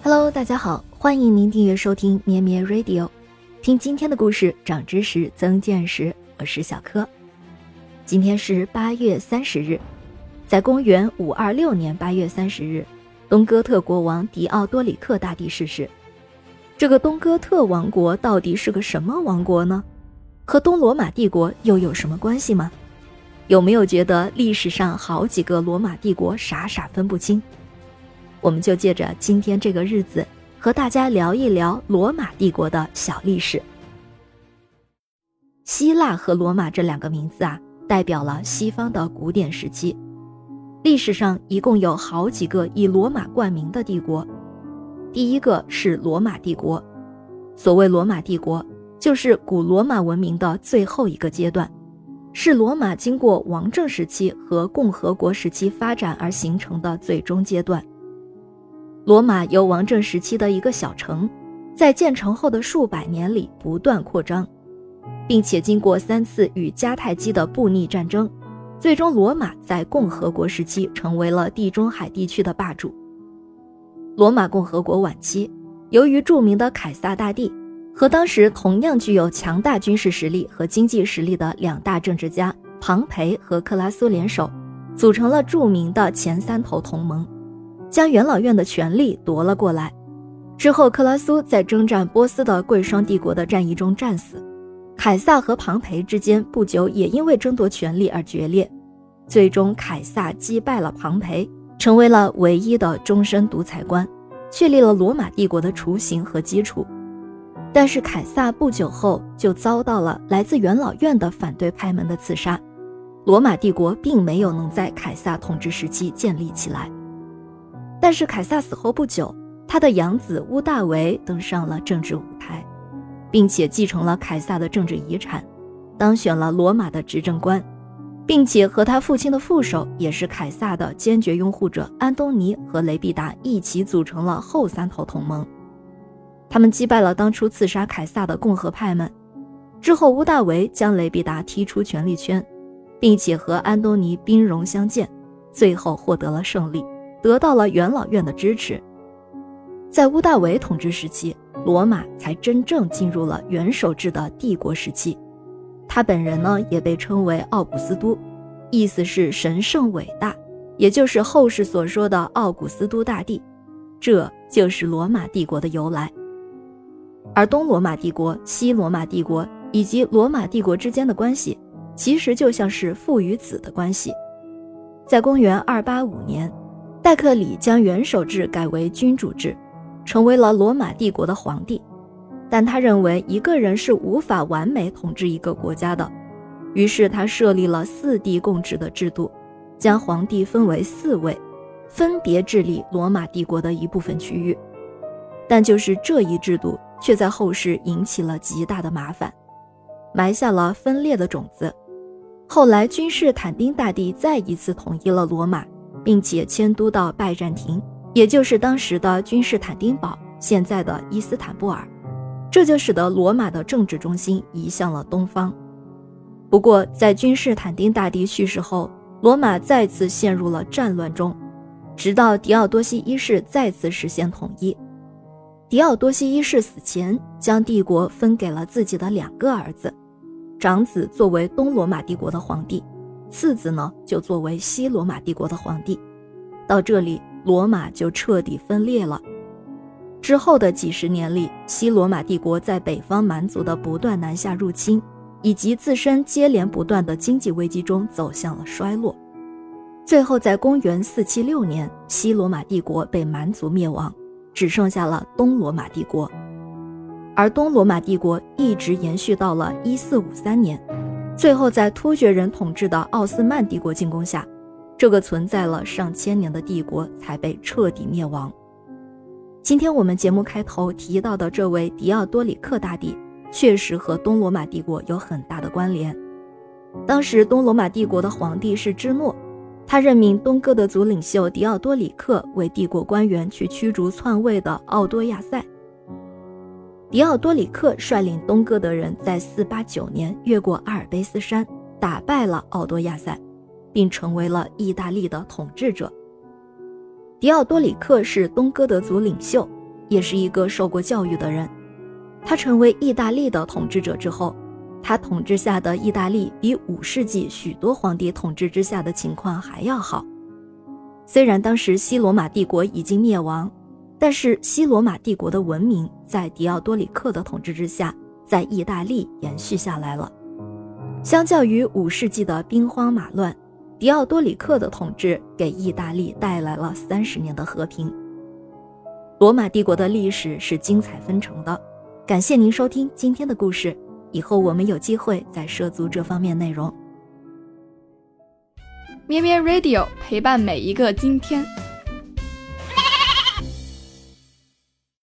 Hello，大家好，欢迎您订阅收听咩咩 Radio，听今天的故事，长知识，增见识。我是小柯。今天是八月三十日，在公元五二六年八月三十日，东哥特国王迪奥多里克大帝逝世。这个东哥特王国到底是个什么王国呢？和东罗马帝国又有什么关系吗？有没有觉得历史上好几个罗马帝国傻傻分不清？我们就借着今天这个日子，和大家聊一聊罗马帝国的小历史。希腊和罗马这两个名字啊，代表了西方的古典时期。历史上一共有好几个以罗马冠名的帝国。第一个是罗马帝国，所谓罗马帝国，就是古罗马文明的最后一个阶段，是罗马经过王政时期和共和国时期发展而形成的最终阶段。罗马由王政时期的一个小城，在建成后的数百年里不断扩张，并且经过三次与迦太基的布匿战争，最终罗马在共和国时期成为了地中海地区的霸主。罗马共和国晚期，由于著名的凯撒大帝和当时同样具有强大军事实力和经济实力的两大政治家庞培和克拉苏联手，组成了著名的前三头同盟。将元老院的权力夺了过来，之后克拉苏在征战波斯的贵霜帝国的战役中战死，凯撒和庞培之间不久也因为争夺权力而决裂，最终凯撒击败了庞培，成为了唯一的终身独裁官，确立了罗马帝国的雏形和基础。但是凯撒不久后就遭到了来自元老院的反对派们的刺杀，罗马帝国并没有能在凯撒统治时期建立起来。但是凯撒死后不久，他的养子屋大维登上了政治舞台，并且继承了凯撒的政治遗产，当选了罗马的执政官，并且和他父亲的副手，也是凯撒的坚决拥护者安东尼和雷必达一起组成了后三头同盟。他们击败了当初刺杀凯撒的共和派们，之后屋大维将雷必达踢出权力圈，并且和安东尼兵戎相见，最后获得了胜利。得到了元老院的支持，在屋大维统治时期，罗马才真正进入了元首制的帝国时期。他本人呢，也被称为奥古斯都，意思是神圣伟大，也就是后世所说的奥古斯都大帝。这就是罗马帝国的由来。而东罗马帝国、西罗马帝国以及罗马帝国之间的关系，其实就像是父与子的关系。在公元二八五年。戴克里将元首制改为君主制，成为了罗马帝国的皇帝。但他认为一个人是无法完美统治一个国家的，于是他设立了四帝共治的制度，将皇帝分为四位，分别治理罗马帝国的一部分区域。但就是这一制度，却在后世引起了极大的麻烦，埋下了分裂的种子。后来，君士坦丁大帝再一次统一了罗马。并且迁都到拜占庭，也就是当时的君士坦丁堡，现在的伊斯坦布尔，这就使得罗马的政治中心移向了东方。不过，在君士坦丁大帝去世后，罗马再次陷入了战乱中，直到狄奥多西一世再次实现统一。狄奥多西一世死前，将帝国分给了自己的两个儿子，长子作为东罗马帝国的皇帝。次子呢，就作为西罗马帝国的皇帝。到这里，罗马就彻底分裂了。之后的几十年里，西罗马帝国在北方蛮族的不断南下入侵，以及自身接连不断的经济危机中走向了衰落。最后，在公元476年，西罗马帝国被蛮族灭亡，只剩下了东罗马帝国。而东罗马帝国一直延续到了1453年。最后，在突厥人统治的奥斯曼帝国进攻下，这个存在了上千年的帝国才被彻底灭亡。今天我们节目开头提到的这位迪奥多里克大帝，确实和东罗马帝国有很大的关联。当时东罗马帝国的皇帝是芝诺，他任命东哥德族领袖迪奥多里克为帝国官员，去驱逐篡位的奥多亚塞。迪奥多里克率领东哥德人在489年越过阿尔卑斯山，打败了奥多亚塞，并成为了意大利的统治者。迪奥多里克是东哥德族领袖，也是一个受过教育的人。他成为意大利的统治者之后，他统治下的意大利比五世纪许多皇帝统治之下的情况还要好。虽然当时西罗马帝国已经灭亡，但是西罗马帝国的文明在狄奥多里克的统治之下，在意大利延续下来了。相较于五世纪的兵荒马乱，狄奥多里克的统治给意大利带来了三十年的和平。罗马帝国的历史是精彩纷呈的。感谢您收听今天的故事，以后我们有机会再涉足这方面内容。咩咩 Radio 陪伴每一个今天。